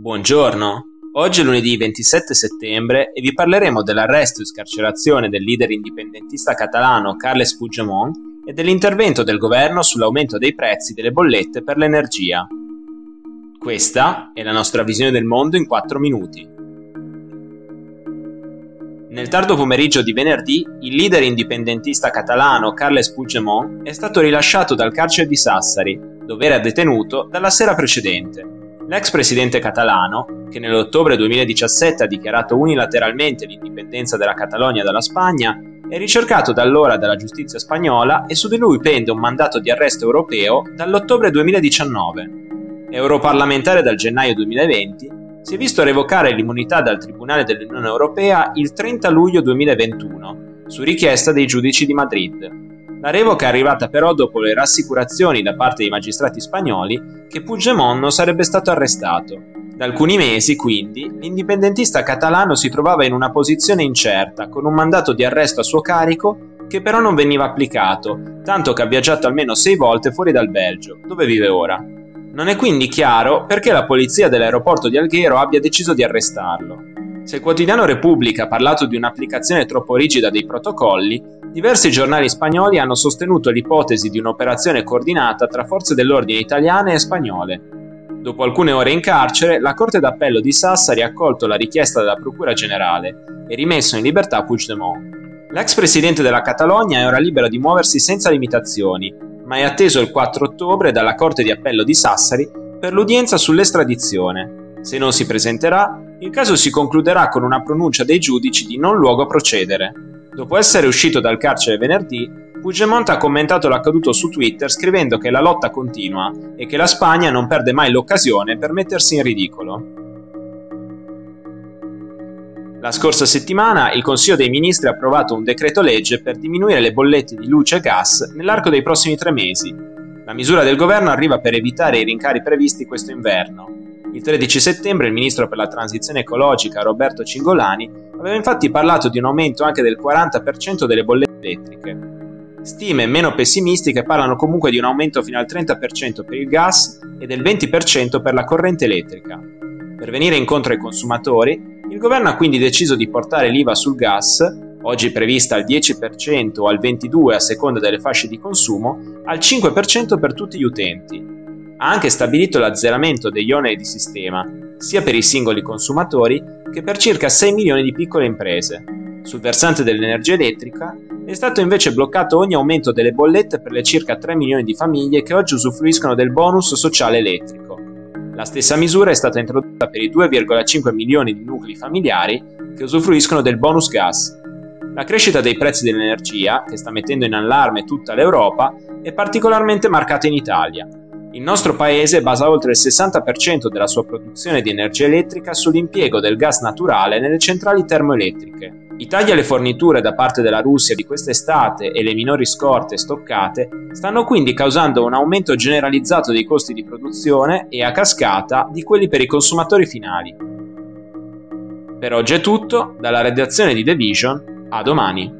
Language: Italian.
Buongiorno, oggi è lunedì 27 settembre e vi parleremo dell'arresto e scarcerazione del leader indipendentista catalano Carles Puigdemont e dell'intervento del governo sull'aumento dei prezzi delle bollette per l'energia. Questa è la nostra visione del mondo in 4 minuti. Nel tardo pomeriggio di venerdì, il leader indipendentista catalano Carles Puigdemont è stato rilasciato dal carcere di Sassari, dove era detenuto dalla sera precedente. L'ex presidente catalano, che nell'ottobre 2017 ha dichiarato unilateralmente l'indipendenza della Catalogna dalla Spagna, è ricercato da allora dalla giustizia spagnola e su di lui pende un mandato di arresto europeo dall'ottobre 2019. Europarlamentare dal gennaio 2020, si è visto revocare l'immunità dal Tribunale dell'Unione Europea il 30 luglio 2021, su richiesta dei giudici di Madrid. La revoca è arrivata però dopo le rassicurazioni da parte dei magistrati spagnoli che Puigdemont non sarebbe stato arrestato. Da alcuni mesi, quindi, l'indipendentista catalano si trovava in una posizione incerta, con un mandato di arresto a suo carico che però non veniva applicato, tanto che ha viaggiato almeno sei volte fuori dal Belgio, dove vive ora. Non è quindi chiaro perché la polizia dell'aeroporto di Alghero abbia deciso di arrestarlo. Se il quotidiano Repubblica ha parlato di un'applicazione troppo rigida dei protocolli, Diversi giornali spagnoli hanno sostenuto l'ipotesi di un'operazione coordinata tra forze dell'ordine italiane e spagnole. Dopo alcune ore in carcere, la Corte d'Appello di Sassari ha accolto la richiesta della Procura Generale e rimesso in libertà Puigdemont. L'ex presidente della Catalogna è ora libero di muoversi senza limitazioni, ma è atteso il 4 ottobre dalla Corte di Appello di Sassari per l'udienza sull'estradizione. Se non si presenterà, il caso si concluderà con una pronuncia dei giudici di non luogo a procedere. Dopo essere uscito dal carcere venerdì, Puigdemont ha commentato l'accaduto su Twitter scrivendo che la lotta continua e che la Spagna non perde mai l'occasione per mettersi in ridicolo. La scorsa settimana il Consiglio dei Ministri ha approvato un decreto legge per diminuire le bollette di luce e gas nell'arco dei prossimi tre mesi. La misura del governo arriva per evitare i rincari previsti questo inverno. Il 13 settembre il ministro per la transizione ecologica Roberto Cingolani aveva infatti parlato di un aumento anche del 40% delle bollette elettriche. Stime meno pessimistiche parlano comunque di un aumento fino al 30% per il gas e del 20% per la corrente elettrica. Per venire incontro ai consumatori, il governo ha quindi deciso di portare l'IVA sul gas, oggi prevista al 10% o al 22% a seconda delle fasce di consumo, al 5% per tutti gli utenti, ha anche stabilito l'azzeramento degli oneri di sistema, sia per i singoli consumatori che per circa 6 milioni di piccole imprese. Sul versante dell'energia elettrica è stato invece bloccato ogni aumento delle bollette per le circa 3 milioni di famiglie che oggi usufruiscono del bonus sociale elettrico. La stessa misura è stata introdotta per i 2,5 milioni di nuclei familiari che usufruiscono del bonus gas. La crescita dei prezzi dell'energia, che sta mettendo in allarme tutta l'Europa, è particolarmente marcata in Italia, il nostro paese basa oltre il 60% della sua produzione di energia elettrica sull'impiego del gas naturale nelle centrali termoelettriche. I tagli alle forniture da parte della Russia di quest'estate e le minori scorte stoccate stanno quindi causando un aumento generalizzato dei costi di produzione e a cascata di quelli per i consumatori finali. Per oggi è tutto, dalla redazione di The Vision, a domani.